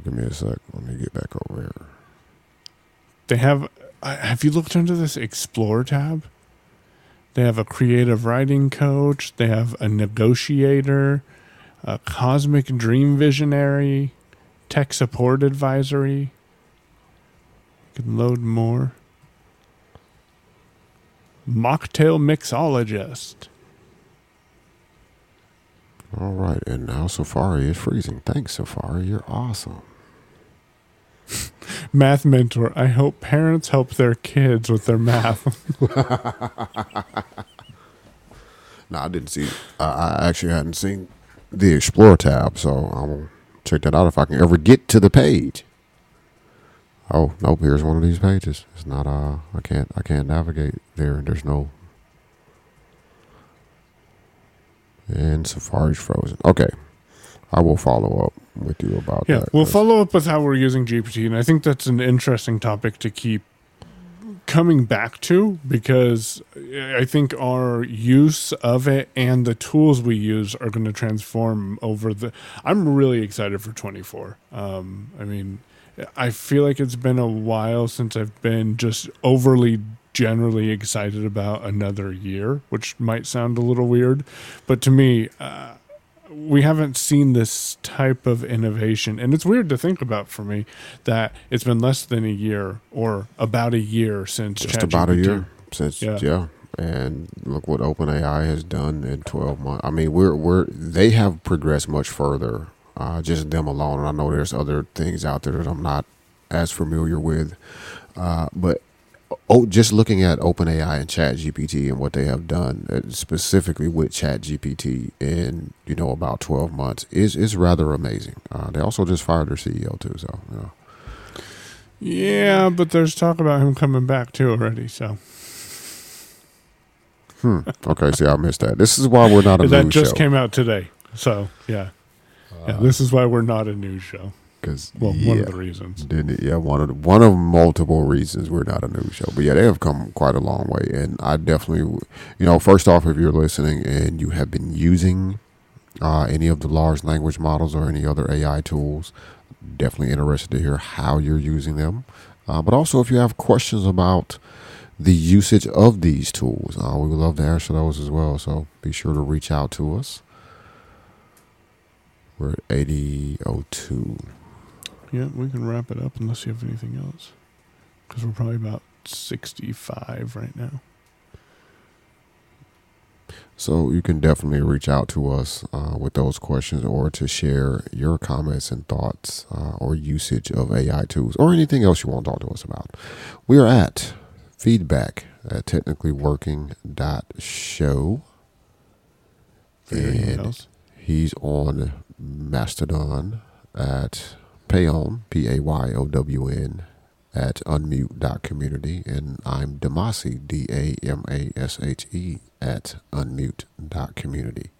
give me a sec. Let me get back over here. They have. Have you looked under this Explore tab? They have a creative writing coach. They have a negotiator, a cosmic dream visionary, tech support advisory. You can load more. Mocktail mixologist. All right, and now Safari is freezing. Thanks, Safari. You're awesome. Math mentor. I hope parents help their kids with their math. no, I didn't see. I, I actually hadn't seen the Explore tab, so I'll check that out if I can ever get to the page. Oh nope, here's one of these pages. It's not. Uh, I can't. I can't navigate there. There's no and Safari's frozen. Okay. I will follow up with you about yeah, that. we'll follow up with how we're using GPT, and I think that's an interesting topic to keep coming back to because I think our use of it and the tools we use are going to transform over the. I'm really excited for 24. Um, I mean, I feel like it's been a while since I've been just overly generally excited about another year, which might sound a little weird, but to me, uh, we haven't seen this type of innovation, and it's weird to think about for me that it's been less than a year or about a year since just about a year since yeah. yeah. And look what OpenAI has done in twelve months. I mean, we're we're they have progressed much further. Uh, just them alone, and I know there's other things out there that I'm not as familiar with. Uh, but oh, just looking at OpenAI and Chat GPT and what they have done, uh, specifically with Chat GPT in you know about twelve months, is is rather amazing. Uh, they also just fired their CEO too, so you know. Yeah, but there's talk about him coming back too already. So. Hmm. Okay. See, I missed that. This is why we're not a that news show. That just came out today. So yeah, yeah. This is why we're not a news show. Because well, yeah, one of the reasons. Didn't it? Yeah, one of the, one of multiple reasons we're not a news show. But yeah, they have come quite a long way, and I definitely, you know, first off, if you're listening and you have been using uh, any of the large language models or any other AI tools, definitely interested to hear how you're using them. Uh, but also, if you have questions about the usage of these tools, uh, we would love to answer those as well. So be sure to reach out to us. We're at 8002 yeah, we can wrap it up unless you have anything else. Because we're probably about 65 right now. So you can definitely reach out to us uh, with those questions or to share your comments and thoughts uh, or usage of AI tools or anything else you want to talk to us about. We are at feedback at technicallyworking.show. And he's on Mastodon at Payown, P A Y O W N, at unmute.community. And I'm Damashe, D A M A S H E, at unmute.community.